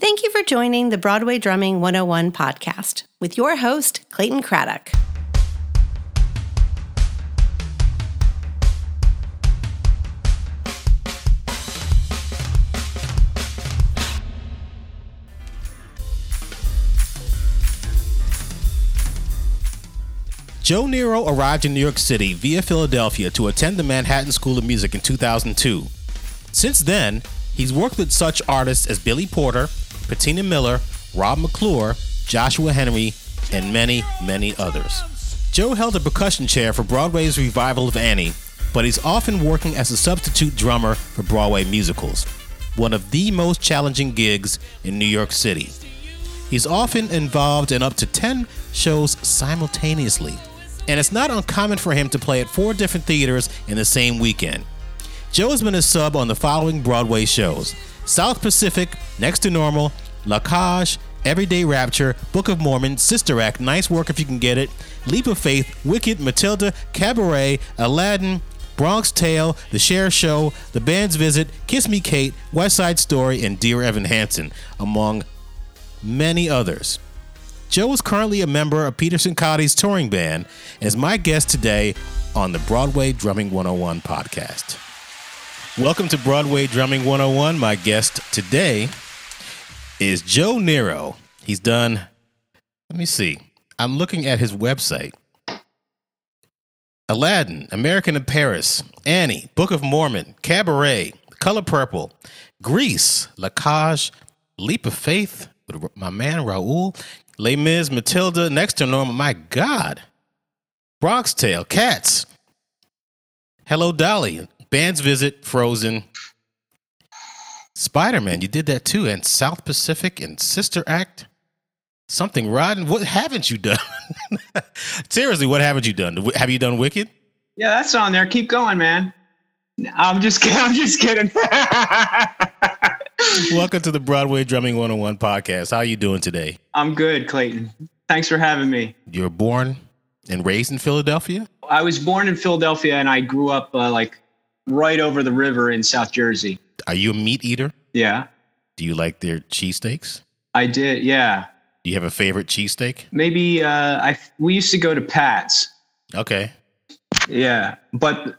Thank you for joining the Broadway Drumming 101 podcast with your host, Clayton Craddock. Joe Nero arrived in New York City via Philadelphia to attend the Manhattan School of Music in 2002. Since then, he's worked with such artists as Billy Porter, Patina Miller, Rob McClure, Joshua Henry, and many, many others. Joe held a percussion chair for Broadway's revival of Annie, but he's often working as a substitute drummer for Broadway musicals, one of the most challenging gigs in New York City. He's often involved in up to 10 shows simultaneously, and it's not uncommon for him to play at four different theaters in the same weekend. Joe has been a sub on the following Broadway shows South Pacific, Next to Normal, La Cage, Everyday Rapture, Book of Mormon, Sister Act, Nice Work If You Can Get It, Leap of Faith, Wicked, Matilda, Cabaret, Aladdin, Bronx Tale, The Cher Show, The Band's Visit, Kiss Me Kate, West Side Story, and Dear Evan Hansen, among many others. Joe is currently a member of Peterson Cotty's touring band and is my guest today on the Broadway Drumming 101 podcast. Welcome to Broadway Drumming 101. My guest today is Joe Nero. He's done, let me see, I'm looking at his website. Aladdin, American in Paris, Annie, Book of Mormon, Cabaret, Color Purple, Grease, La Cage, Leap of Faith, with my man Raul, Les Mis, Matilda, Next to Normal. My God. Bronx Tale, Cats. Hello Dolly, Band's Visit, Frozen. Spider Man, you did that too, and South Pacific and Sister Act. Something rotten. What haven't you done? Seriously, what haven't you done? Have you done Wicked? Yeah, that's on there. Keep going, man. I'm just kidding. I'm just kidding. Welcome to the Broadway Drumming 101 podcast. How are you doing today? I'm good, Clayton. Thanks for having me. You're born and raised in Philadelphia? I was born in Philadelphia and I grew up uh, like right over the river in South Jersey. Are you a meat eater? Yeah, Do you like their cheesesteaks? I did. Yeah, Do you have a favorite cheesesteak? maybe uh, I we used to go to Pat's. Okay. Yeah, but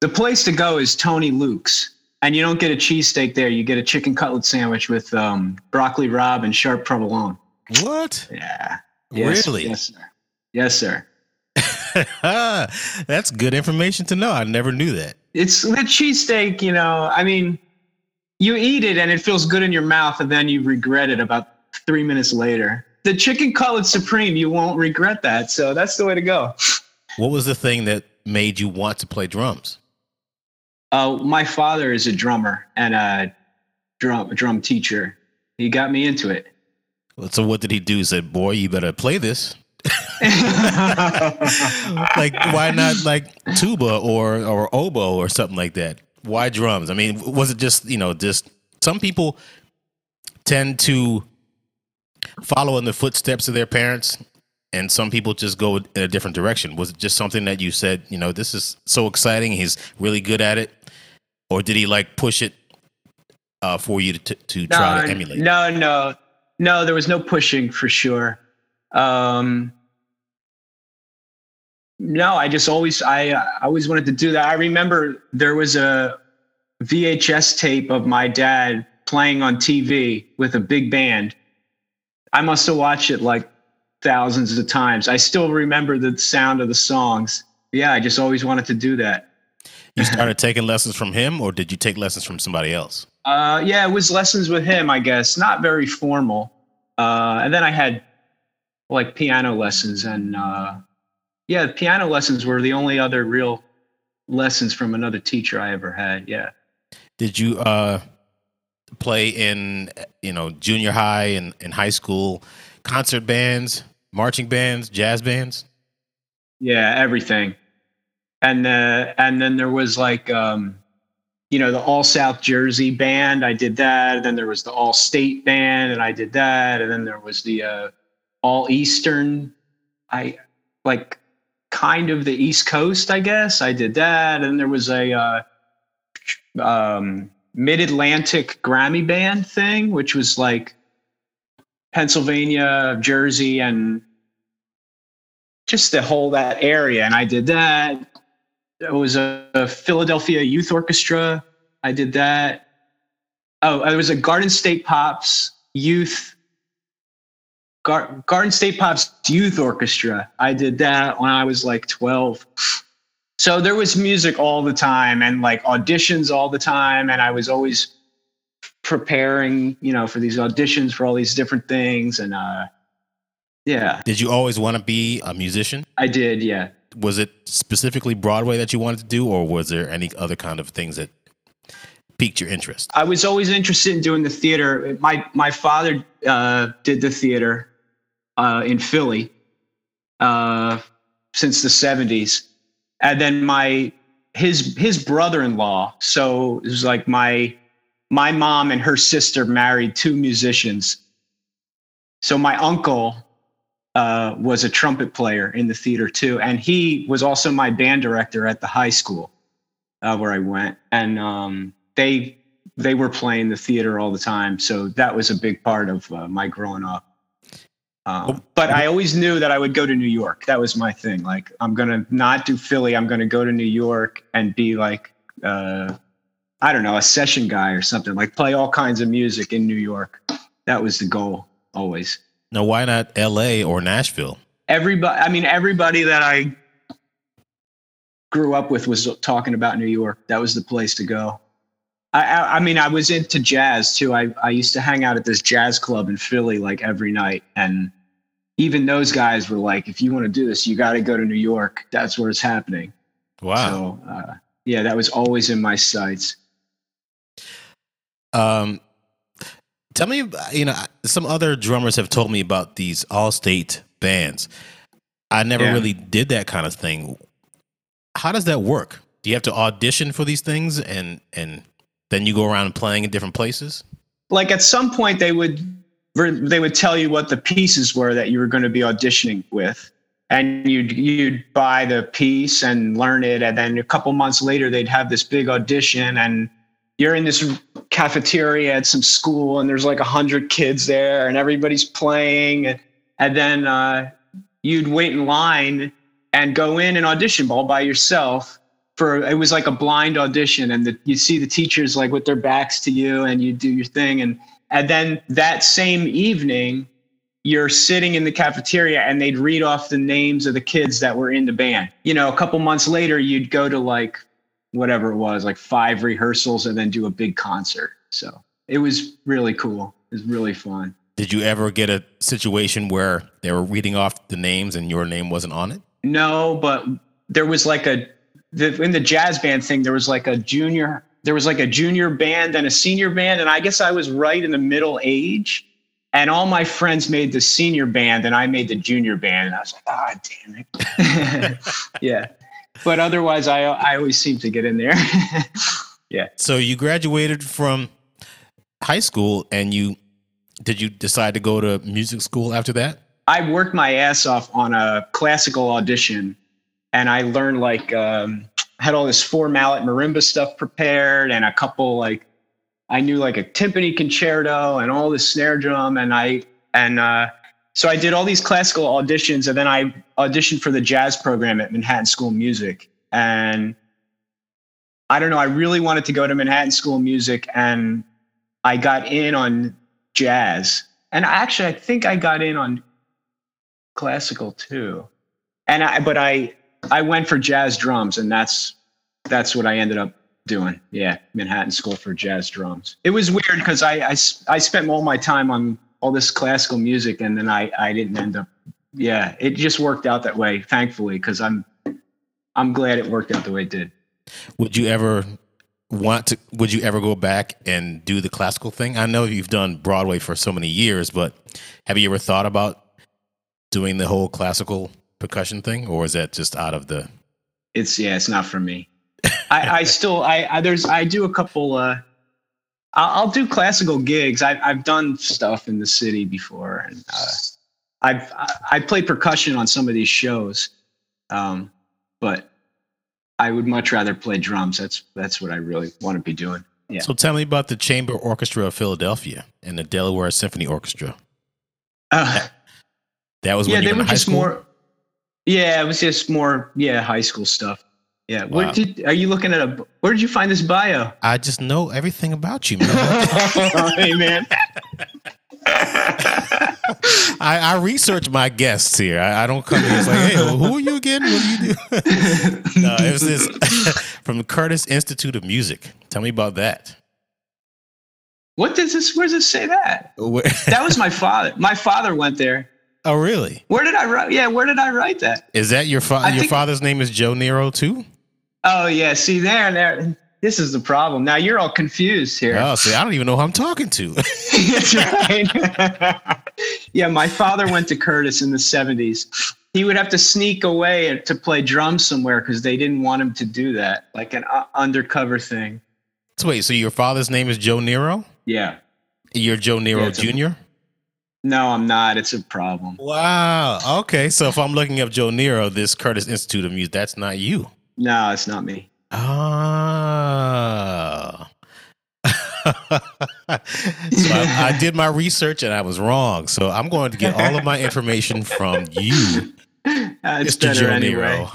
the place to go is Tony Luke's, and you don't get a cheesesteak there. You get a chicken cutlet sandwich with um, broccoli rabe and sharp provolone. What? Yeah. Yes, Really? Yes, sir. Yes, sir. That's good information to know. I never knew that. It's the cheesesteak, you know. I mean, you eat it and it feels good in your mouth, and then you regret it about three minutes later. The chicken cutlet supreme, you won't regret that. So that's the way to go. What was the thing that made you want to play drums? Uh, my father is a drummer and a drum drum teacher. He got me into it. So what did he do? He said, "Boy, you better play this." like, why not like tuba or or oboe or something like that? Why drums? I mean, was it just you know just some people tend to follow in the footsteps of their parents, and some people just go in a different direction. Was it just something that you said, you know, this is so exciting, he's really good at it, or did he like push it uh, for you to to try to emulate? No, no, no. There was no pushing for sure. Um, no, I just always, I, I always wanted to do that. I remember there was a VHS tape of my dad playing on TV with a big band. I must have watched it like thousands of times. I still remember the sound of the songs. Yeah, I just always wanted to do that. You started taking lessons from him, or did you take lessons from somebody else? Uh, yeah, it was lessons with him, I guess. Not very formal. Uh, and then I had like piano lessons, and uh, yeah, piano lessons were the only other real lessons from another teacher I ever had. Yeah. Did you uh, play in you know junior high and, and high school concert bands, marching bands, jazz bands? Yeah, everything. And uh, and then there was like um, you know the All South Jersey band. I did that. And then there was the All State band, and I did that. And then there was the uh, All Eastern. I like kind of the East Coast, I guess. I did that. And there was a uh, um, Mid Atlantic Grammy band thing, which was like Pennsylvania, Jersey, and just the whole that area. And I did that. It was a, a Philadelphia Youth Orchestra. I did that. Oh, there was a Garden State Pops Youth Gar- Garden State Pops Youth Orchestra. I did that when I was like 12. So there was music all the time and like auditions all the time. And I was always preparing, you know, for these auditions for all these different things. And uh, yeah. Did you always want to be a musician? I did, yeah. Was it specifically Broadway that you wanted to do, or was there any other kind of things that piqued your interest? I was always interested in doing the theater. My my father uh, did the theater uh, in Philly uh, since the '70s, and then my his his brother-in-law. So it was like my my mom and her sister married two musicians. So my uncle uh, was a trumpet player in the theater too, and he was also my band director at the high school uh, where I went, and um, they they were playing the theater all the time, so that was a big part of uh, my growing up. Um, but I always knew that I would go to New York. That was my thing. Like I'm gonna not do Philly. I'm gonna go to New York and be like, uh, I don't know, a session guy or something. Like play all kinds of music in New York. That was the goal always. Now, why not L.A. or Nashville? Everybody. I mean, everybody that I grew up with was talking about New York. That was the place to go. I, I, I mean, I was into jazz too. I, I used to hang out at this jazz club in Philly like every night. And even those guys were like, if you want to do this, you got to go to New York. That's where it's happening. Wow. So, uh, yeah, that was always in my sights. Um, tell me, you know, some other drummers have told me about these all-state bands. I never Yeah. really did that kind of thing. How does that work? Do you have to audition for these things and and then you go around playing in different places? Like at some point, they would they would tell you what the pieces were that you were going to be auditioning with, and you'd you'd buy the piece and learn it, and then a couple months later, they'd have this big audition, and you're in this cafeteria at some school, and there's like a hundred kids there, and everybody's playing, and and then uh, you'd wait in line and go in and audition all by yourself for it was like a blind audition and the, you see the teachers like with their backs to you and you do your thing and and then that same evening you're sitting in the cafeteria and they'd read off the names of the kids that were in the band you know a couple months later you'd go to like whatever it was like five rehearsals and then do a big concert so it was really cool it was really fun Did you ever get a situation where they were reading off the names and your name wasn't on it? No, but there was like a the, in the jazz band thing. There was like a junior. There was like a junior band and a senior band, and I guess I was right in the middle age. And all my friends made the senior band, and I made the junior band. And I was like, ah, damn it. yeah, but otherwise, I I always seem to get in there. yeah. So you graduated from high school and you did you decide to go to music school after that? I worked my ass off on a classical audition, and I learned like um, had all this four mallet marimba stuff prepared, and a couple like I knew like a timpani concerto and all this snare drum, and I and uh, so I did all these classical auditions, and then I auditioned for the jazz program at Manhattan School of Music, and I don't know, I really wanted to go to Manhattan School of Music, and I got in on jazz, and actually I think I got in on classical too. And I, but I, I went for jazz drums, and that's that's what I ended up doing. Yeah, Manhattan School for Jazz Drums. It was weird because I I spent all my time on all this classical music, and then I I didn't end up. Yeah, it just worked out that way, thankfully, because I'm I'm glad it worked out the way it did. Would you ever want to would you ever go back and do the classical thing? I know you've done Broadway for so many years, but have you ever thought about doing the whole classical percussion thing or is that just out of the It's yeah, it's not for me. I, I still I, I there's I do a couple. uh I'll, I'll do classical gigs. I've I've done stuff in the city before, and uh, I've I, I played percussion on some of these shows, um, but I would much rather play drums. That's that's what I really want to be doing. Yeah. So tell me about the Chamber Orchestra of Philadelphia and the Delaware Symphony Orchestra. Uh, That was when yeah, you they were were in high just school? more. Yeah, it was just more. Yeah, high school stuff. Yeah. Where did are you looking at a? Where did you find this bio? I just know everything about you, man. hey man. I, I research my guests here. I, I don't come here. It's like, hey, well, who are you again? What do you do? no, it was this from the Curtis Institute of Music. Tell me about that. What does this? Where does it say that? That was my father. My father went there. Oh, really? Where did I write? Yeah, where did I write that? Is that your father? Your think- father's name is Joe Nero too? Oh yeah, see there, there. This is the problem. Now you're all confused here. Oh, see, I don't even know who I'm talking to. That's right. yeah, my father went to Curtis in the 70s. He would have to sneak away to play drums somewhere because they didn't want him to do that, like an uh, undercover thing. so wait, so your father's name is Joe Nero? Yeah. You're Joe Nero Yeah, Jr. No, I'm not. It's a problem. Wow. Okay, so if I'm looking up Joe Nero, this Curtis Institute of Music, that's not you. No, it's not me. Ah. so I, I did my research and I was wrong. So I'm going to get all of my information from you, Uh, it's Mr. Joe anyway.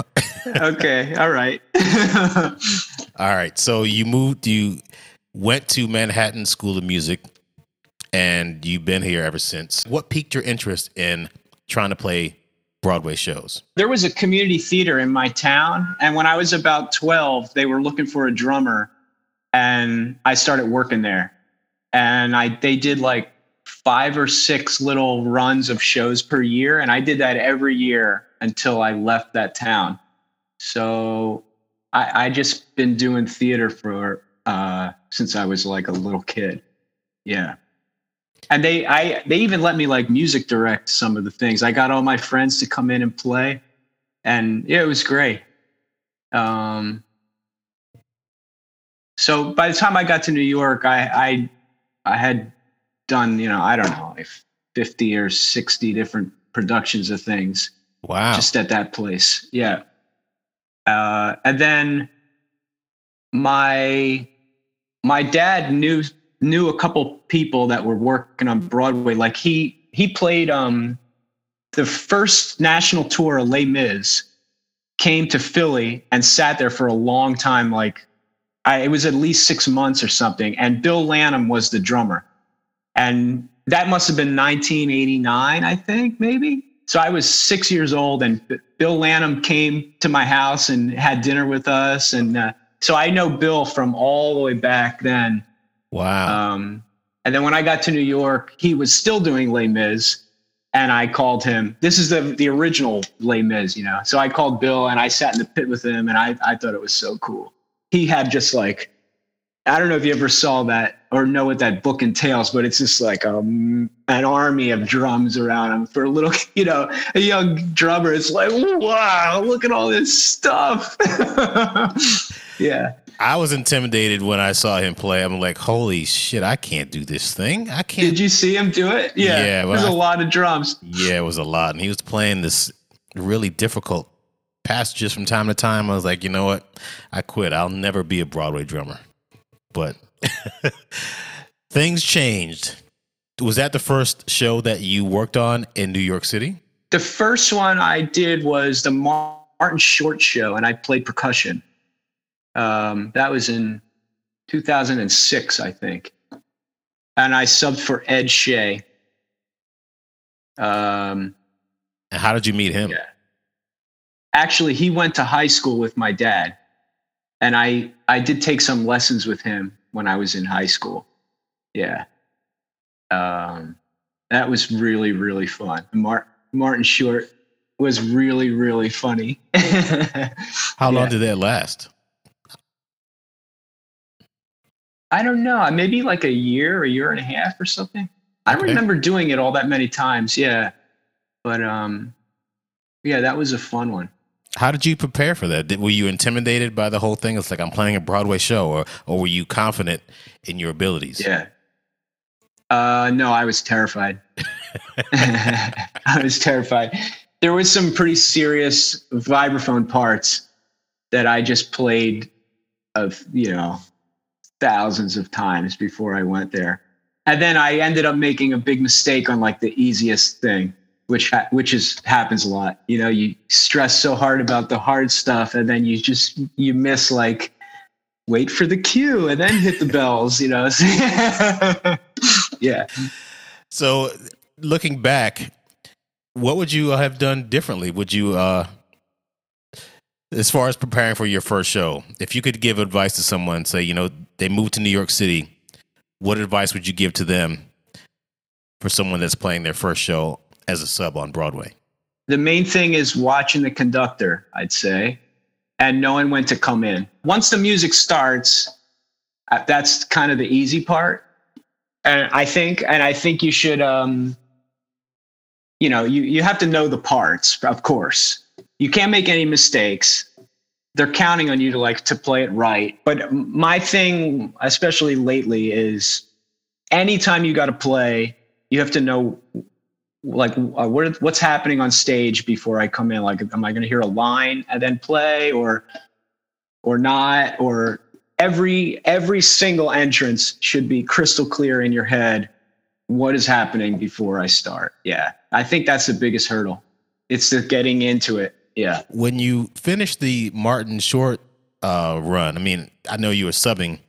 Nero. okay. All right. All right. So you moved, you went to Manhattan School of Music and you've been here ever since. What piqued your interest in trying to play Broadway shows? there was a community theater in my town and when i was about 12 they were looking for a drummer and i started working there and i they did like five or six little runs of shows per year and i did that every year until i left that town so i i just been doing theater for uh since i was like a little kid yeah and they i they even let me like music direct some of the things i got all my friends to come in and play and yeah it was great um so by the time i got to new york i i i had done you know i don't know like 50 or 60 different productions of things Wow. just at that place. Yeah. Uh, and then my my dad knew knew a couple people that were working on Broadway. Like he he played um the first national tour of Les Mis came to Philly and sat there for a long time. Like I, it was at least six months or something. And Bill Lanham was the drummer, and that must have been 1989, I think, maybe. So I was six years old, and Bill Lanham came to my house and had dinner with us, and uh, so I know Bill from all the way back then. Wow. Um, and then when I got to New York, he was still doing Les Mis, and I called him. This is the the original Les Mis, you know. So I called Bill, and I sat in the pit with him, and I I thought it was so cool. He had just like, I don't know if you ever saw that or know what that book entails, but it's just like um, an army of drums around him for a little, you know, a young drummer. It's like, wow, look at all this stuff. yeah. I was intimidated when I saw him play. I'm like, holy shit, I can't do this thing. I can't. Did you see him do it? Yeah. Yeah, well, There's I- a lot of drums. Yeah, it was a lot. And he was playing this really difficult passages from time to time. I was like, you know what? I quit. I'll never be a Broadway drummer. But things changed. Was that the first show that you worked on in New York City? The first one I did was the Martin Short Show, and I played percussion. Um, that was in 2006, I think. And I subbed for Ed Shea. Um, And how did you meet him? Yeah. actually, he went to high school with my dad, and I I did take some lessons with him when I was in high school. Yeah. Um, that was really really fun. Mar- Martin Short was really really funny. How long did that last? I don't know, maybe like a year, a year and a half or something. I don't Okay. remember doing it all that many times. Yeah, but um, yeah, that was a fun one. How did you prepare for that? Did, were you intimidated by the whole thing? It's like I'm playing a Broadway show, or or were you confident in your abilities? Yeah. Uh, no, I was terrified. I was terrified. There was some pretty serious vibraphone parts that I just played of, you know, thousands of times before I went there. and then I ended up making a big mistake on like the easiest thing, which which is happens a lot. You know, you stress so hard about the hard stuff, and then you just you miss like wait for the cue and then hit the bells. You know, yeah. So, looking back, what would you have done differently? Would you, uh, as far as preparing for your first show, if you could give advice to someone, say, you know, they moved to New York City, what advice would you give to them for someone that's playing their first show as a sub on Broadway? The main thing is watching the conductor, I'd say, and knowing when to come in. Once the music starts, uh, that's kind of the easy part. And I think, and I think you should, um, you know, you, you have to know the parts, of course. You can't make any mistakes. They're counting on you to like to play it right. But my thing, especially lately, is anytime you got to play, you have to know like uh, what what's happening on stage before I come in. Like, am I going to hear a line and then play, or or not? Or every every single entrance should be crystal clear in your head. What is happening before I start? Yeah, I think that's the biggest hurdle. It's the getting into it. Yeah. When you finished the Martin Short uh, run, I mean, I know you were subbing.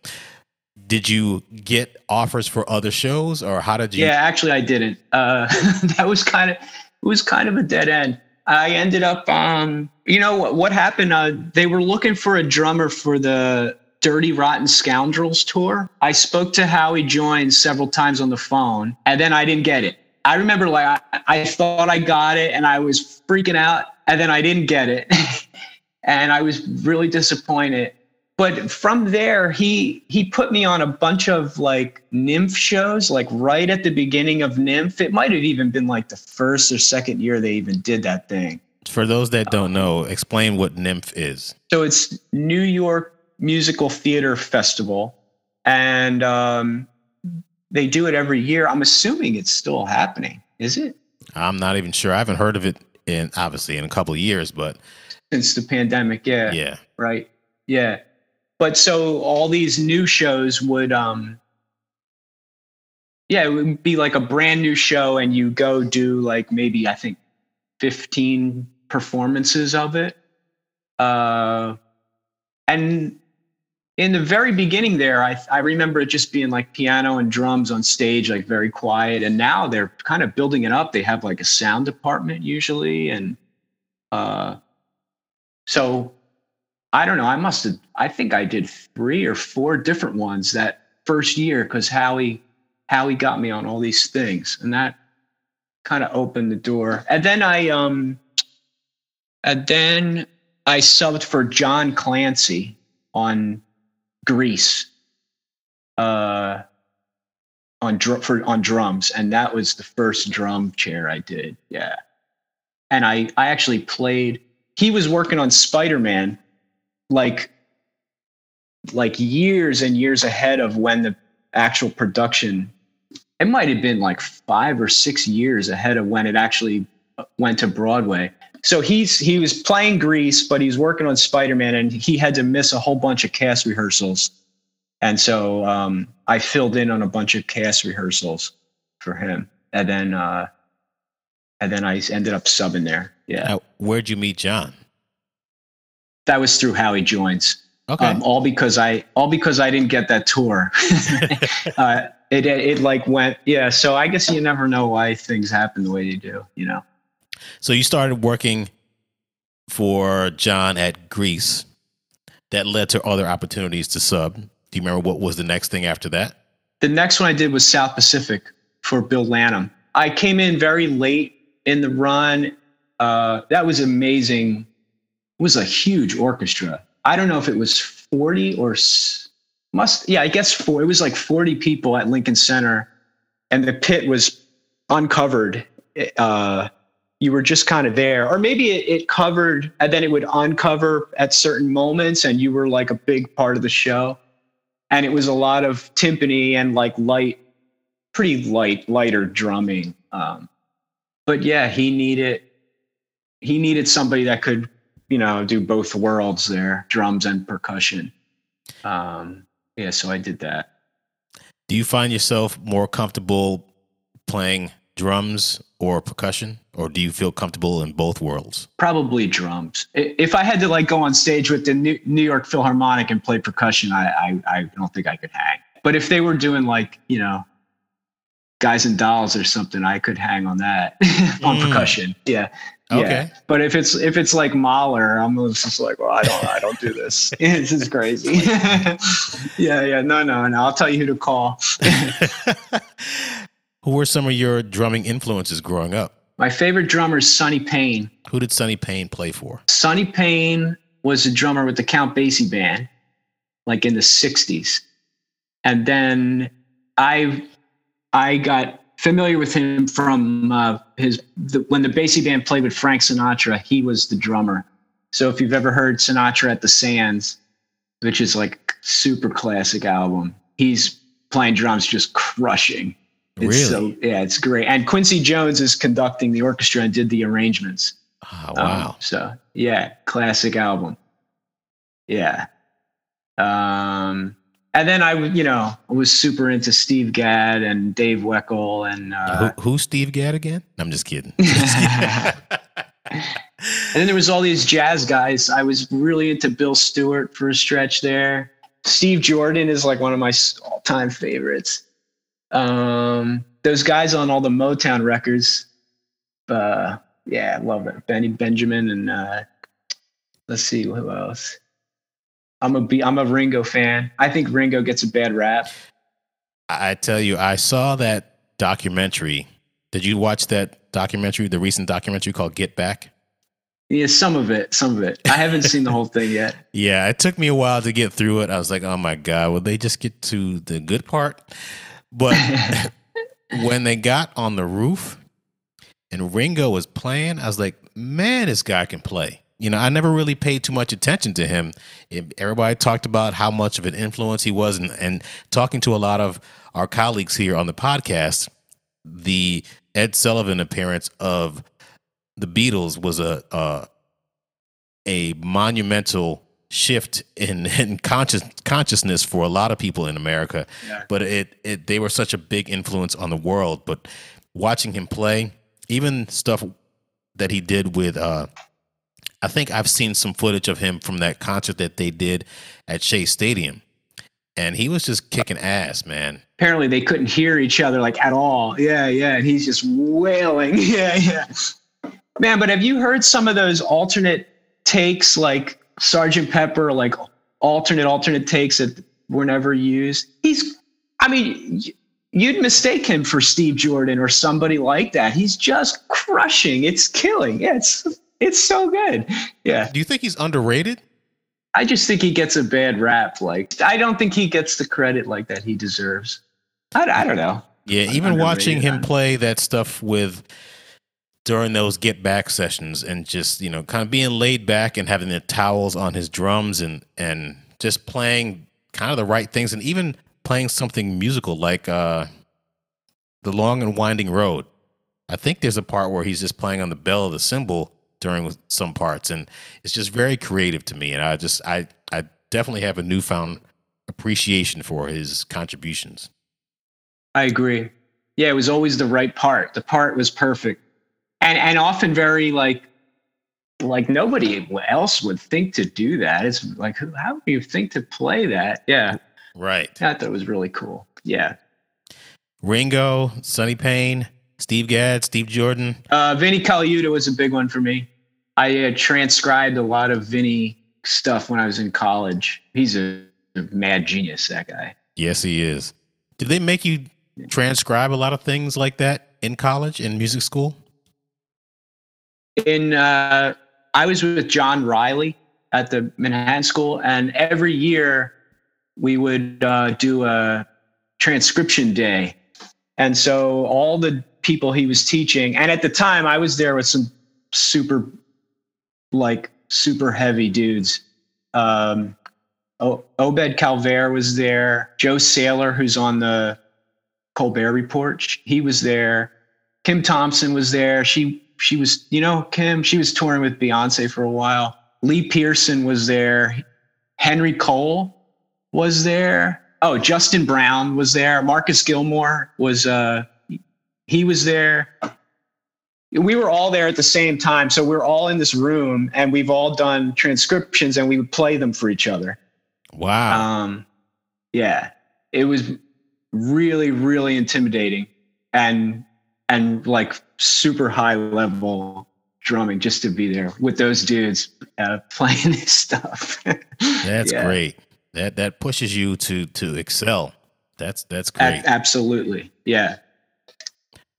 Did you get offers for other shows, or how did you? Yeah, actually, I didn't. Uh, that was kind of it was kind of a dead end. I ended up, um, you know, what, what happened? Uh, they were looking for a drummer for the Dirty Rotten Scoundrels tour. I spoke to Howie Joines several times on the phone, and then I didn't get it. I remember like I, I thought I got it, and I was freaking out, and then I didn't get it, and I was really disappointed. But from there, he he put me on a bunch of like NYMF shows, like right at the beginning of NYMF. It might have even been like the first or second year they even did that thing. For those that don't know, explain what NYMF is. So it's New York Musical Theater Festival, and um, they do it every year. I'm assuming it's still happening. Is it? I'm not even sure. I haven't heard of it in obviously in a couple of years, but since the pandemic, yeah, yeah, right, yeah. But so all these new shows would, um, yeah, it would be like a brand new show, and you go do like maybe I think 15 performances of it. Uh, and in the very beginning there, I, I remember it just being like piano and drums on stage, like very quiet. And now they're kind of building it up. They have like a sound department usually. And uh, so I don't know. I must have, I think I did three or four different ones that first year because Howie, Howie got me on all these things. And that kind of opened the door. And then I, um, and then I subbed for John Clancy on Grease, uh, on dr- for on drums, and that was the first drum chair I did. Yeah, and I I actually played. He was working on Spider Man, like like years and years ahead of when the actual production. It might have been like five or six years ahead of when it actually went to Broadway so he's he was playing Grease, but he's working on Spider Man, and he had to miss a whole bunch of cast rehearsals. And so um, I filled in on a bunch of cast rehearsals for him, and then uh, and then I ended up subbing there. Yeah. Now, where'd you meet John? That was through Howie Joines. Okay. Um, all because I all because I didn't get that tour. uh, it it like went yeah. So I guess you never know why things happen the way they do. You know. So you started working for John at Grease. That led to other opportunities to sub. Do you remember what was the next thing after that? The next one I did was South Pacific for Bill Lanham. I came in very late in the run. Uh, that was amazing. It was a huge orchestra. I don't know if it was 40 or must, yeah, I guess four. It was like 40 people at Lincoln Center, and the pit was uncovered. Uh, you were just kind of there. Or maybe it, it, covered and then it would uncover at certain moments and you were like a big part of the show. And it was a lot of timpani and like light pretty light lighter drumming um, but yeah he needed he needed somebody that could you know do both worlds there drums and percussion. Um, yeah so i did that. Do you find yourself more comfortable playing drums or percussion, or do you feel comfortable in both worlds? Probably drums. If I had to like go on stage with the New York Philharmonic and play percussion, I, I, I don't think I could hang. But if they were doing like you know, guys and dolls or something, I could hang on that on mm. percussion. Yeah. Yeah. Okay. But if it's if it's like Mahler, I'm just like, well, I don't I don't do this. this is crazy. yeah, yeah. No, no, no. I'll tell you who to call. Who were some of your drumming influences growing up? My favorite drummer is Sonny Payne. Who did Sonny Payne play for? Sonny Payne was a drummer with the Count Basie band, like in the 60s. And then I I got familiar with him from uh, his the, when the Basie band played with Frank Sinatra. He was the drummer. So if you've ever heard Sinatra at the Sands, which is like super classic album, he's playing drums, just crushing. It's really? So, yeah, it's great. And Quincy Jones is conducting the orchestra and did the arrangements. Oh, wow. Um, so yeah, classic album. Yeah. Um, and then I, you know, was super into Steve Gadd and Dave Weckl and uh, who, who's Steve Gadd again? I'm just kidding. and then there was all these jazz guys. I was really into Bill Stewart for a stretch there. Steve Jordan is like one of my all-time favorites. Um, those guys on all the Motown records. Uh, yeah, I love it. Benny Benjamin and uh, let's see who else. I'm a B, I'm a Ringo fan. I think Ringo gets a bad rap. I tell you, I saw that documentary. Did you watch that documentary, the recent documentary called Get Back? Yeah, some of it, some of it. I haven't seen the whole thing yet. Yeah, it took me a while to get through it. I was like, oh my God, will they just get to the good part? But when they got on the roof and Ringo was playing, I was like, man, this guy can play you know, I never really paid too much attention to him. Everybody talked about how much of an influence he was, and, and talking to a lot of our colleagues here on the podcast, the Ed Sullivan appearance of the Beatles was a a, a monumental shift in, in conscious consciousness for a lot of people in America. Yeah. But it, it they were such a big influence on the world. But watching him play, even stuff that he did with uh, I think I've seen some footage of him from that concert that they did at Shea Stadium. And he was just kicking ass, man. Apparently they couldn't hear each other like at all. Yeah, yeah. And he's just wailing. Yeah, yeah. Man, but have you heard some of those alternate takes like Sergeant Pepper, like alternate, alternate takes that were never used? He's, I mean, you'd mistake him for Steve Jordan or somebody like that. He's just crushing. It's killing. Yeah, it's it's so good. Yeah. Do you think he's underrated? I just think he gets a bad rap. Like I don't think he gets the credit like that he deserves. I, I don't know. Yeah, even watching him play that stuff with during those get back sessions and just you know kind of being laid back and having the towels on his drums and and just playing kind of the right things and even playing something musical like uh the long and winding road i think there's a part where he's just playing on the bell of the cymbal during some parts, and it's just very creative to me. And I just I I definitely have a newfound appreciation for his contributions. I agree. Yeah, it was always the right part. The part was perfect, and and often very like like nobody else would think to do that. It's like how do you think to play that? Yeah, right. I thought it was really cool. Yeah. Ringo, Sonny Payne, Steve Gadd, Steve Jordan. Uh, Vinnie Colaiuta was a big one for me. I had transcribed a lot of Vinnie stuff when I was in college. He's a, a mad genius, that guy. Yes, he is. Did they make you transcribe a lot of things like that in college, in music school? In uh, I was with John Riley at the Manhattan School, and every year we would uh, do a transcription day. And so all the people he was teaching, and at the time I was there with some super like super heavy dudes. Um, o- Obed Calvaire was there. Joe Saylor, who's on the Colbert Report, he was there. Kim Thompson was there. She she was, you know, Kim. She was touring with Beyonce for a while. Lee Pearson was there. Henry Cole was there. Oh, Justin Brown was there. Marcus Gilmore was uh he was there. We were all there at the same time. So we are all in this room and we've all done transcriptions and we would play them for each other. Wow. Um yeah. It was really, really intimidating and and like super high level drumming just to be there with those dudes uh, playing this stuff. That's yeah. great. That that pushes you to to excel. That's that's great. A- absolutely. Yeah.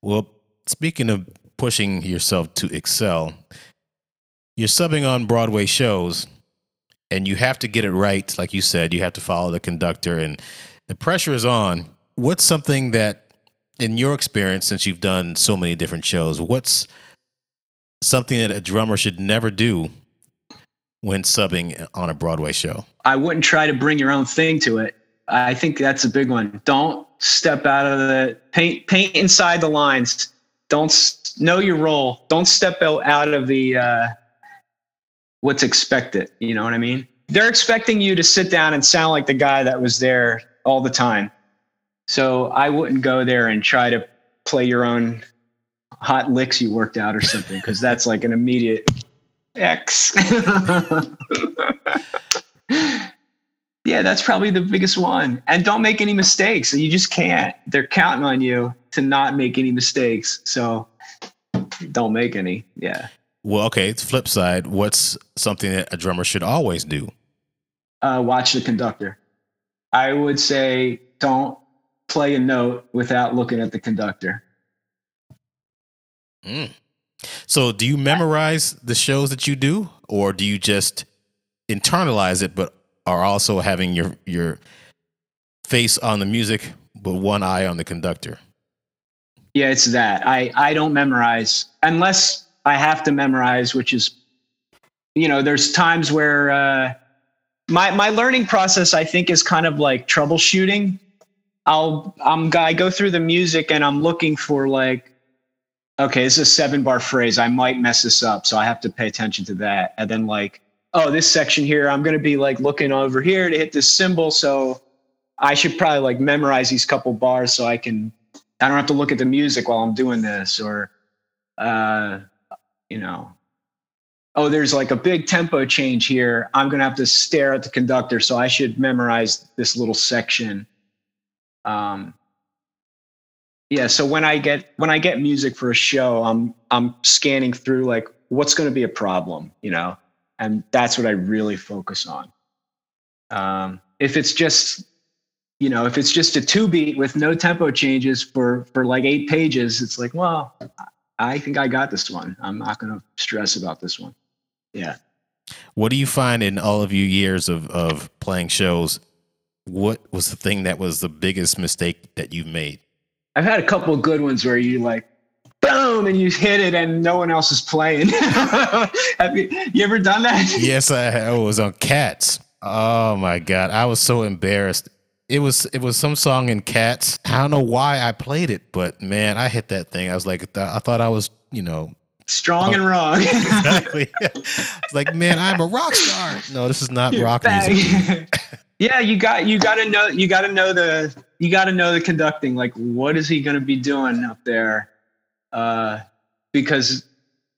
Well, speaking of pushing yourself to excel, you're subbing on Broadway shows and you have to get it right like you said, you have to follow the conductor and the pressure is on. What's something that in your experience since you've done so many different shows, what's something that a drummer should never do when subbing on a Broadway show? I wouldn't try to bring your own thing to it. I think that's a big one. Don't step out of the paint paint inside the lines. Don't know your role. Don't step out of the uh, what's expected. You know what I mean? They're expecting you to sit down and sound like the guy that was there all the time. So I wouldn't go there and try to play your own hot licks you worked out or something because that's like an immediate X. yeah, that's probably the biggest one. And don't make any mistakes. You just can't. They're counting on you to not make any mistakes. So don't make any. Yeah. Well, okay. It's flip side. What's something that a drummer should always do? Uh, watch the conductor. I would say don't play a note without looking at the conductor. Mm. So, do you memorize the shows that you do, or do you just internalize it, but are also having your your face on the music, but one eye on the conductor? Yeah, it's that. I I don't memorize unless I have to memorize, which is, you know, there's times where uh, my my learning process I think is kind of like troubleshooting. I'll I'm I go through the music and I'm looking for like okay, this is a seven bar phrase. I might mess this up. So I have to pay attention to that. And then like, oh, this section here, I'm to be like looking over here to hit this cymbal, So I should probably like memorize these couple bars so I can, I don't have to look at the music while I'm doing this or, uh, you know, oh, there's like a big tempo change here. I'm going to have to stare at the conductor. So I should memorize this little section. Um, yeah so when i get when i get music for a show i'm i'm scanning through like what's going to be a problem you know? And that's what i really focus on. Um, if it's just you know if it's just a two beat with no tempo changes for for like eight pages it's like well i think i got this one. I'm not going to stress about this one. Yeah. What do you find in all of your years of of playing shows what was the thing that was the biggest mistake that you made I've had a couple of good ones where you like boom and you hit it and no one else is playing. Have you, you ever done that? Yes, I, I was on Cats. Oh my god, I was so embarrassed. It was it was some song in Cats. I don't know why I played it, but man, I hit that thing. I was like, I thought I was, you know, strong and wrong. exactly. it's like, man, I'm a rock star. No, this is not rock music. yeah, you got you got to know you got to know the you got to know the conducting. Like, what is he going to be doing up there? Uh, because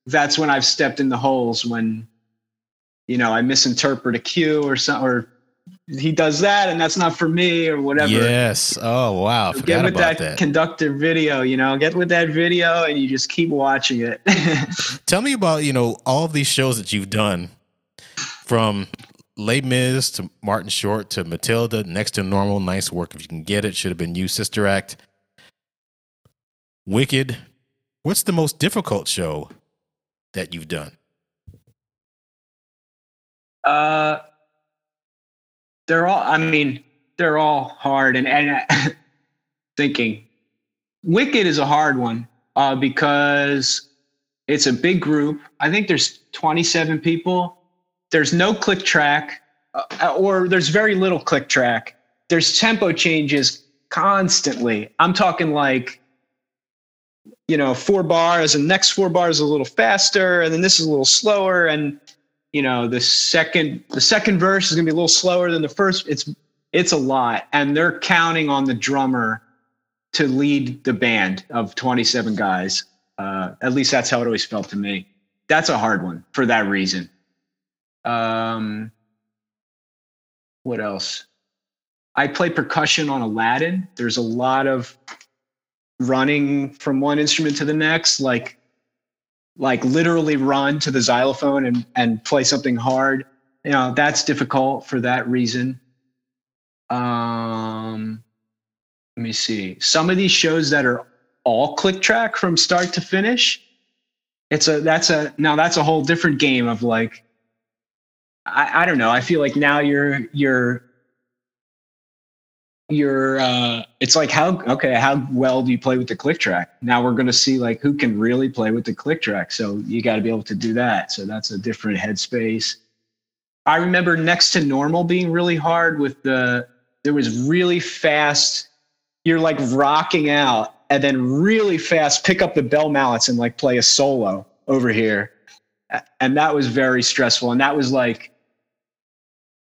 that's when I've stepped in the holes when, you know, I misinterpret a cue or something, or he does that and that's not for me or whatever. Yes. Oh wow. So get with that, that, conductor video, you know, get with that video and you just keep watching it. Tell me about, you know, all of these shows that you've done from Les Mis to Martin Short to Matilda, next to normal, nice work if you can get it. Should have been you, Sister Act. Wicked. What's the most difficult show that you've done? Uh, they're all. I mean, they're all hard, and and thinking. Wicked is a hard one uh, because it's a big group. I think there's 27 people there's no click track, uh, or there's very little click track. There's tempo changes constantly. I'm talking like, you know, four bars, and next four bars a little faster, and then this is a little slower, and you know, the second the second verse is gonna be a little slower than the first. It's it's a lot, and they're counting on the drummer to lead the band of 27 guys. Uh, at least that's how it always felt to me. That's a hard one for that reason. Um, what else? I play percussion on Aladdin. There's a lot of running from one instrument to the next, like like literally run to the xylophone and and play something hard. You know, that's difficult for that reason. Um let me see. Some of these shows that are all click track from start to finish, it's a that's a now that's a whole different game of like I, I don't know. I feel like now you're you're you're uh it's like how okay how well do you play with the click track? Now we're going to see like who can really play with the click track so you got to be able to do that so that's a different headspace. I remember next to normal being really hard with the there was really fast you're like rocking out and then really fast pick up the bell mallets and like play a solo over here. And that was very stressful and that was like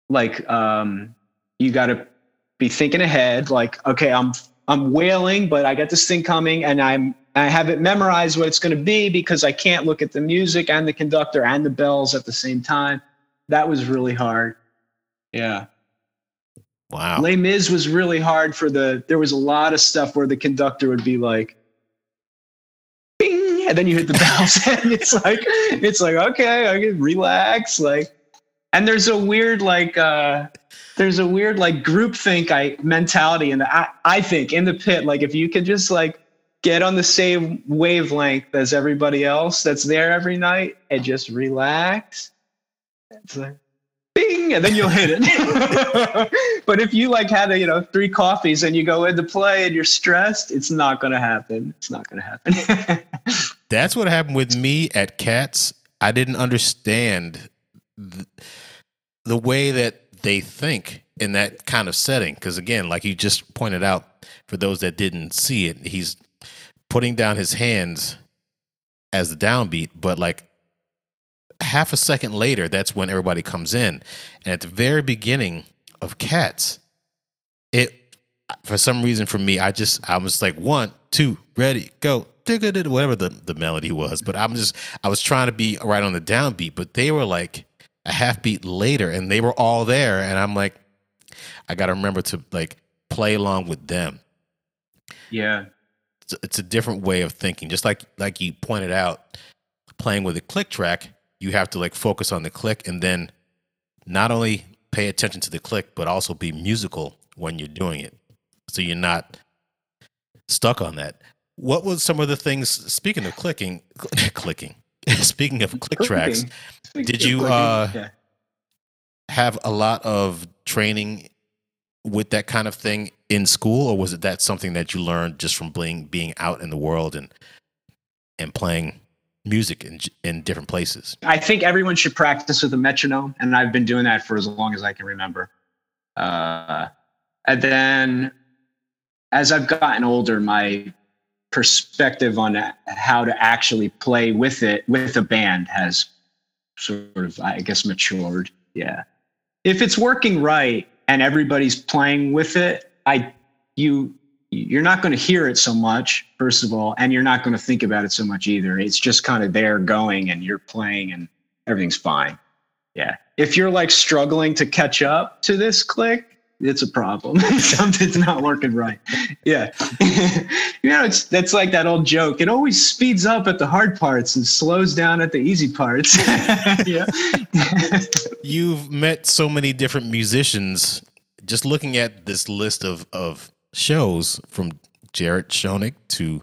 like um you got to be thinking ahead like okay i'm i'm wailing but i got this thing coming and i'm i have it memorized what it's going to be because i can't look at the music and the conductor and the bells at the same time that was really hard yeah Wow. Les Mis was really hard for the. There was a lot of stuff where the conductor would be like, "Bing," and then you hit the bells, and it's like, it's like, okay, I can relax, like, and there's a weird like, uh there's a weird like group think I mentality the. I, I think in the pit, like if you could just like get on the same wavelength as everybody else that's there every night and just relax, it's like bing, and then you'll hit it. but if you like had a, you know three coffees and you go into play and you're stressed, it's not going to happen. It's not going to happen. That's what happened with me at Cats. I didn't understand the way that they think in that kind of setting. Because again, like you just pointed out, for those that didn't see it, he's putting down his hands as the downbeat, but like half a second later, that's when everybody comes in. And at the very beginning of Cats, it for some reason for me, I just I was like one, two, ready, go, whatever the, the melody was. But I'm just I was trying to be right on the downbeat, but they were like a half beat later and they were all there. And I'm like, I gotta remember to like play along with them. Yeah. It's, it's a different way of thinking. Just like like you pointed out, playing with a click track, you have to like focus on the click and then not only pay attention to the click, but also be musical when you're doing it. So you're not stuck on that. What was some of the things, speaking of clicking, clicking, speaking of click tracks, Speaking did you uh, yeah. have a lot of training with that kind of thing in school, or was it that something that you learned just from being being out in the world and and playing music in in different places? I think everyone should practice with a metronome, and I've been doing that for as long as I can remember. Uh, and then, as I've gotten older, my perspective on how to actually play with it with a band has sort of, I guess, matured. Yeah, if it's working right and everybody's playing with it, I you you're not going to hear it so much first of all and you're not going to think about it so much either. It's just kind of there going and you're playing and everything's fine. Yeah. If you're like struggling to catch up to this click it's a problem something's not working right yeah you know it's that's like that old joke it always speeds up at the hard parts and slows down at the easy parts yeah You've met so many different musicians. Just looking at this list of of shows from Jared Schonig to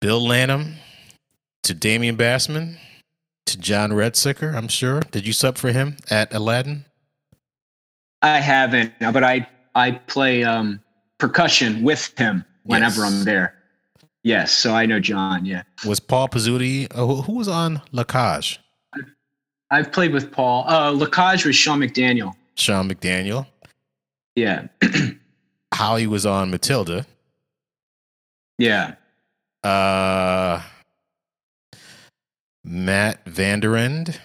Bill Lanham to Damien Bassman to John Redsecker, I'm sure. Did you sub for him at Aladdin? I haven't, but I I play um, percussion with him whenever Yes. I'm there. Yes, so I know John. Yeah, Was Paul Pizzuti? Oh, who- who was on La Cage? I've played with Paul. Uh, Lacage was Sean McDaniel. Sean McDaniel. Yeah, Howie was on Matilda. yeah. Uh, Matt Vanderend,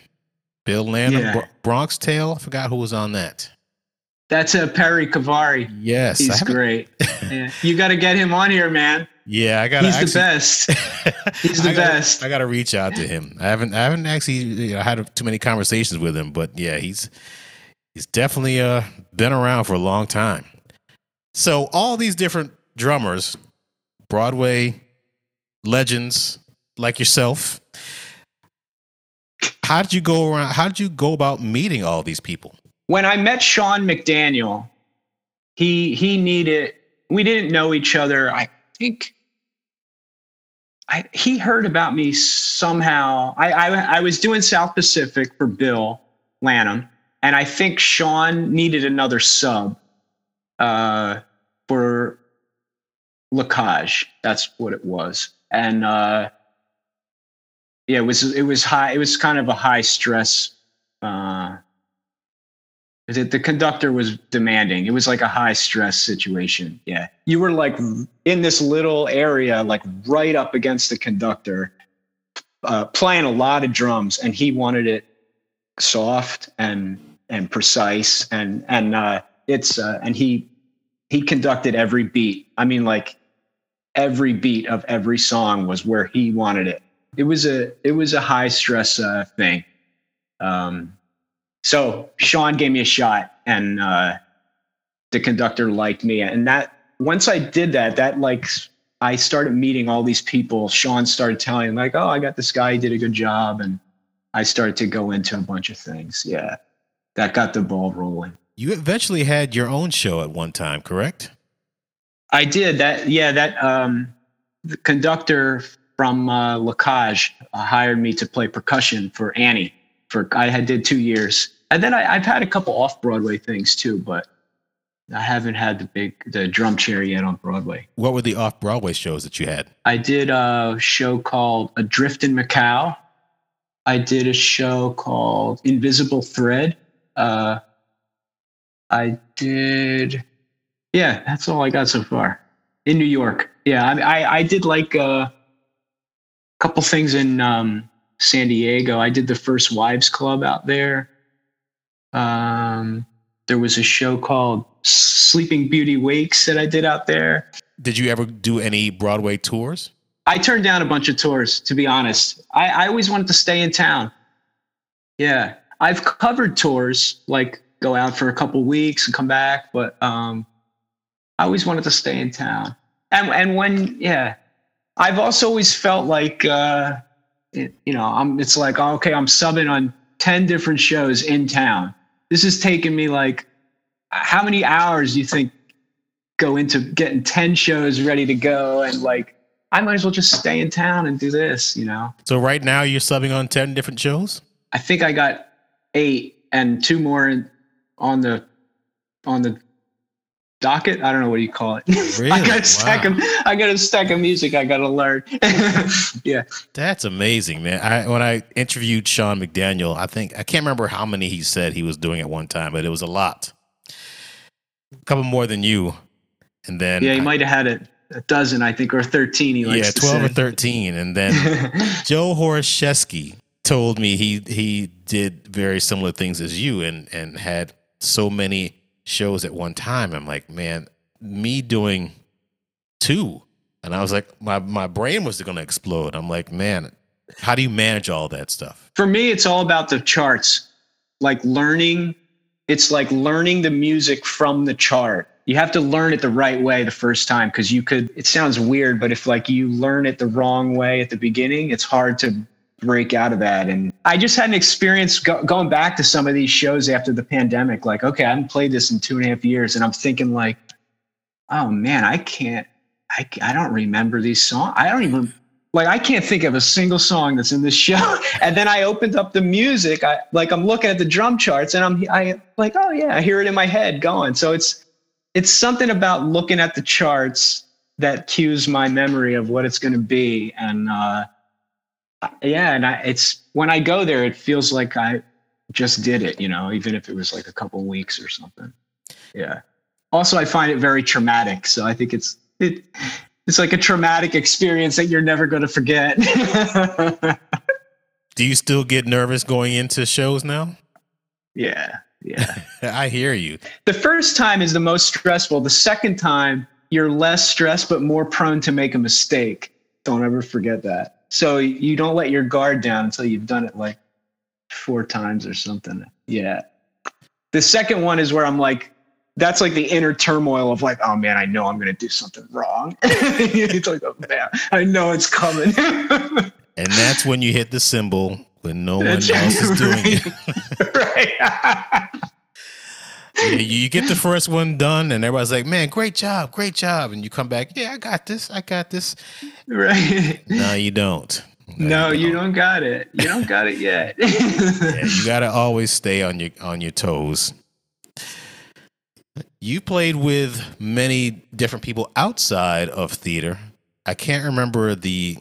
Bill Lanham, Yeah. Bro- Bronx Tale. I forgot who was on that. That's a Perry Cavari. Yes, He's great. yeah. You got to get him on here, man. Yeah, I got. He's the best. He's the I gotta, best. I got to reach out to him. I haven't. I haven't actually you know, had too many conversations with him, but yeah, he's he's definitely uh been around for a long time. So all these different drummers, Broadway legends like yourself. How did you go around? How did you go about meeting all these people? When I met Sean McDaniel, he he needed. We didn't know each other. I think. I, he heard about me somehow. I, I I was doing South Pacific for Bill Lanham, and I think Sean needed another sub uh, for Lacage. That's what it was, and uh, yeah, it was it was high. It was kind of a high stress. Uh, the, the conductor was demanding. It was like a high stress situation. Yeah. You were like in this little area, like right up against the conductor, uh, playing a lot of drums, and he wanted it soft and and precise and and uh, it's uh, and he he conducted every beat. I mean, like every beat of every song was where he wanted it. It was a it was a high stress uh, thing. Um, so Sean gave me a shot, and uh, the conductor liked me. And that once I did that, that like I started meeting all these people. Sean started telling like, "Oh, I got this guy. He did a good job," and I started to go into a bunch of things. Yeah, that got the ball rolling. You eventually had your own show at one time, correct? I did that. Yeah, that um, the conductor from uh, Lacage uh, hired me to play percussion for Annie. For I had did two years, and then I, I've had a couple off Broadway things too, but I haven't had the big the drum chair yet on Broadway. What were the off Broadway shows that you had? I did a show called Adrift in Macau. I did a show called Invisible Thread. Uh, I did, yeah, that's all I got so far in New York. Yeah, I I, I did like a couple things in um, San Diego. I did the first Wives Club out there. Um, there was a show called Sleeping Beauty Wakes that I did out there. Did you ever do any Broadway tours? I turned down a bunch of tours, to be honest. I, I always wanted to stay in town. Yeah. I've covered tours, like go out for a couple weeks and come back, but um, I always wanted to stay in town. And and when yeah, I've also always felt like uh, it, you know, I'm it's like okay, I'm subbing on 10 different shows in town. This has taken me like how many hours do you think go into getting 10 shows ready to go and like I might as well just stay in town and do this, you know. So right now you're subbing on 10 different shows? I think I got eight and two more on the on the docket. I don't know what you call it. Really? I got a stack Wow. of I got a stack of music I got to learn. yeah, That's amazing, man. I when I interviewed Sean McDaniel, I think I can't remember how many he said he was doing at one time, but it was a lot. A couple more than you. And then yeah. He might have had a, a dozen, I think, or thirteen. He likes yeah, 12 or 13 and then Joe Choroszewski told me he he did very similar things as you and and had so many shows at one time. I'm like, man, me doing two. And I was like, my my brain was gonna explode. I'm like, man, how do you manage all that stuff? For me, it's all about the charts. Like learning, it's like learning the music from the chart. You have to learn it the right way the first time because you could, it sounds weird, but if like you learn it the wrong way at the beginning, it's hard to break out of that. And I just had an experience go, going back to some of these shows after the pandemic. Like, okay, I haven't played this in two and a half years. And I'm thinking, like, oh man, I can't, I, I don't remember these songs. I don't even, like I can't think of a single song that's in this show. And then I opened up the music. I like I'm looking at the drum charts and I'm I like, oh yeah, I hear it in my head going. So it's it's something about looking at the charts that cues my memory of what it's going to be. And uh, Uh, yeah, and I, it's when I go there, it feels like I just did it. You know, even if it was like a couple weeks or something. Yeah. Also, I find it very traumatic. So I think it's it it's like a traumatic experience that you're never going to forget. Do you still get nervous going into shows now? yeah. Yeah. I hear you. The first time is the most stressful. The second time, you're less stressed, but more prone to make a mistake. Don't ever forget that. So you don't let your guard down until you've done it like four times or something. Yeah. The second one is where I'm like, that's like the inner turmoil of like, oh man, I know I'm gonna do something wrong. it's like, oh man, I know it's coming. and that's when you hit the cymbal when no one else is doing it. right. You, you get the first one done, and everybody's like, "Man, great job, great job!" And you come back, "Yeah, I got this, I got this." Right? No, you don't. No, no you, don't. you, don't. got it. You don't got it yet. yeah, you got to always stay on your on your toes. You played with many different people outside of theater. I can't remember the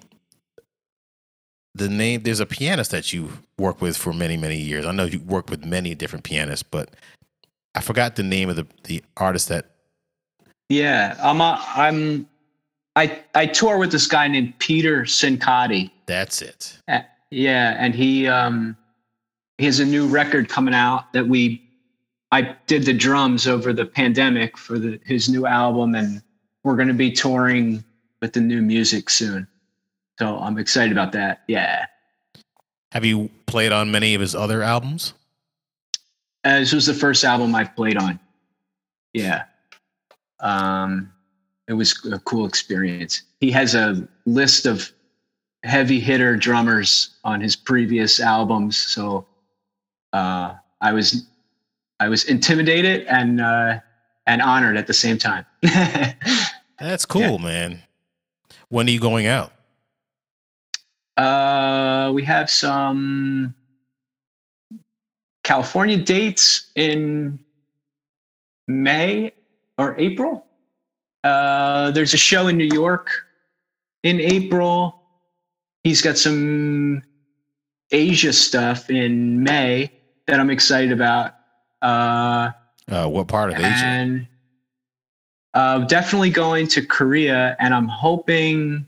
the name. There's a pianist that you work with for many many years. I know you work with many different pianists, but I forgot the name of the the artist that. Yeah, I'm. A, I'm. I I tour with this guy named Peter Cincotti. That's it. Uh, yeah, and he um he has a new record coming out that we I did the drums over the pandemic for the, his new album, and we're going to be touring with the new music soon. So I'm excited about that. Yeah. Have you played on many of his other albums? Uh, this was the first album I've played on. Yeah. Um, it was a cool experience. He has a list of heavy hitter drummers on his previous albums. So uh, I was I was intimidated and uh, and honored at the same time. That's cool, yeah. man. When are you going out? Uh, we have some California dates in May or April. Uh, there's a show in New York in April. He's got some Asia stuff in May that I'm excited about. Uh, uh, what part of and, Asia? Uh, definitely going to Korea, and I'm hoping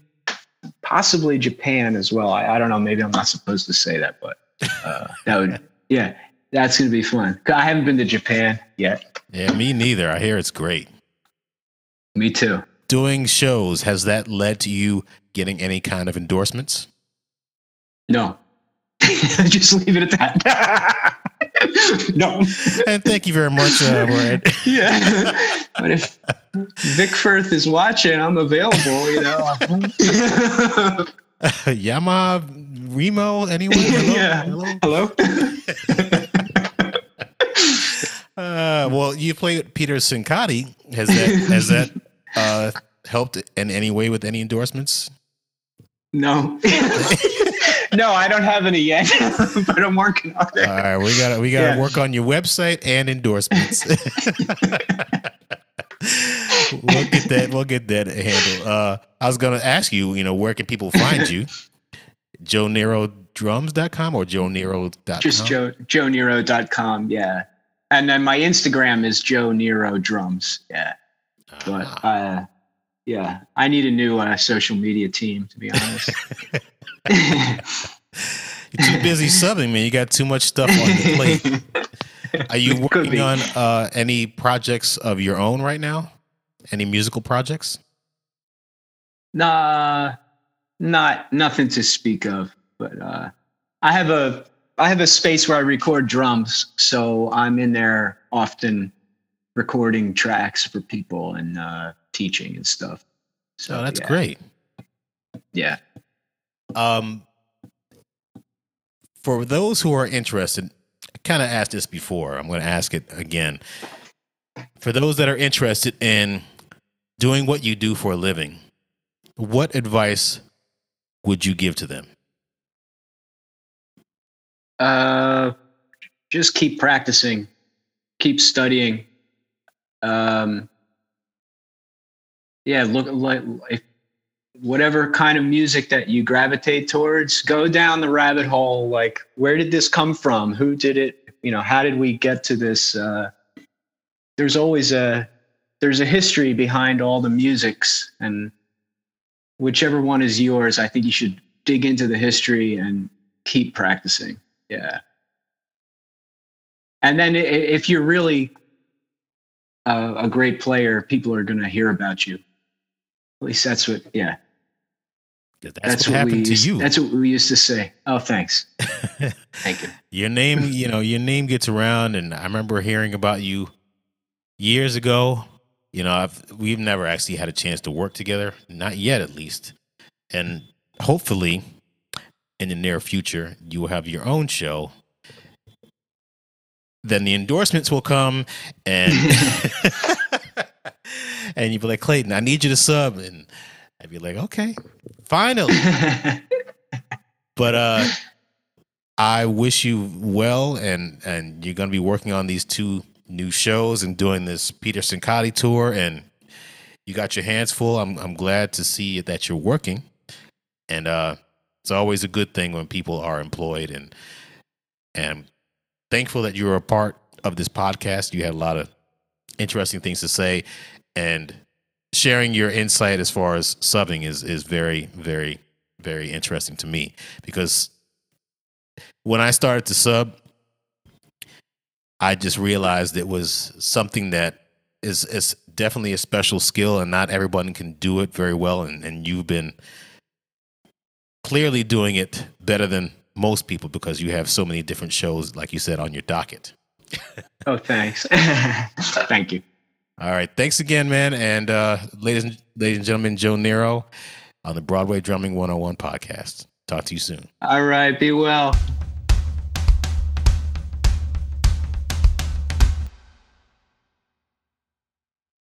possibly Japan as well. I, I don't know. Maybe I'm not supposed to say that, but uh, that would, yeah, that's going to be fun. I haven't been to Japan yet. Yeah, me neither. I hear it's great. Me too. Doing shows, has that led to you getting any kind of endorsements? No. Just leave it at that. no. And thank you very much, uh, yeah. But if Vic Firth is watching, I'm available, you know. Yama Remo, anyone? Hello? yeah. Hello. Hello? Uh, well, you played Peter Cincotti. Has that has that uh, helped in any way with any endorsements? No. no, I don't have any yet, but I'm working on it. All right, we got we got to yeah. work on your website and endorsements. we'll get that. We'll get that handled. Uh, I was going to ask you, you know, where can people find you? JoeNeroDrums.com or JoeNero.com? Just Joe JoeNero.com. Yeah, and then my Instagram is Joe Nero Drums. Yeah, but ah. uh, yeah, I need a new uh, social media team to be honest. You're too busy subbing, man. You got too much stuff on the plate. Are you working on uh, any projects of your own right now? Any musical projects? Nah, not nothing to speak of. But uh, I have a I have a space where I record drums, so I'm in there often recording tracks for people and uh, teaching and stuff. So oh, that's yeah. great. Yeah. Um, for those who are interested, I kind of asked this before. I'm going to ask it again. For those that are interested in doing what you do for a living, what advice would you give to them? Uh, just keep practicing, keep studying. Um, yeah, look like whatever kind of music that you gravitate towards, go down the rabbit hole. Like, where did this come from? Who did it? You know, how did we get to this? Uh, there's always a there's a history behind all the musics, and whichever one is yours, I think you should dig into the history and keep practicing. Yeah. and then if you're really a, a great player, people are going to hear about you. At least that's what, yeah. That's, that's what, what happened used, to you. That's what we used to say. Oh, thanks. Thank you. Your name, you know, your name gets around, and I remember hearing about you years ago. You know, I've we've never actually had a chance to work together, not yet, at least. And hopefully, in the near future, you will have your own show. Then the endorsements will come, and and you'll be like, Clayton, I need you to sub, and I'd be like, okay, finally. but uh, I wish you well, and and you're gonna be working on these two new shows and doing this Peter Cincotti tour, and you got your hands full. I'm I'm glad to see that you're working, and uh, it's always a good thing when people are employed, and and thankful that you're a part of this podcast. You had a lot of interesting things to say, and sharing your insight as far as subbing is is very very very interesting to me because when I started to sub, I just realized it was something that is is definitely a special skill, and not everyone can do it very well. And, and you've been clearly doing it better than most people because you have so many different shows, like you said, on your docket. oh, thanks. Thank you. All right. Thanks again, man. And uh, ladies, and, ladies and gentlemen, Joe Nero on the Broadway Drumming 101 podcast. Talk to you soon. All right. Be well.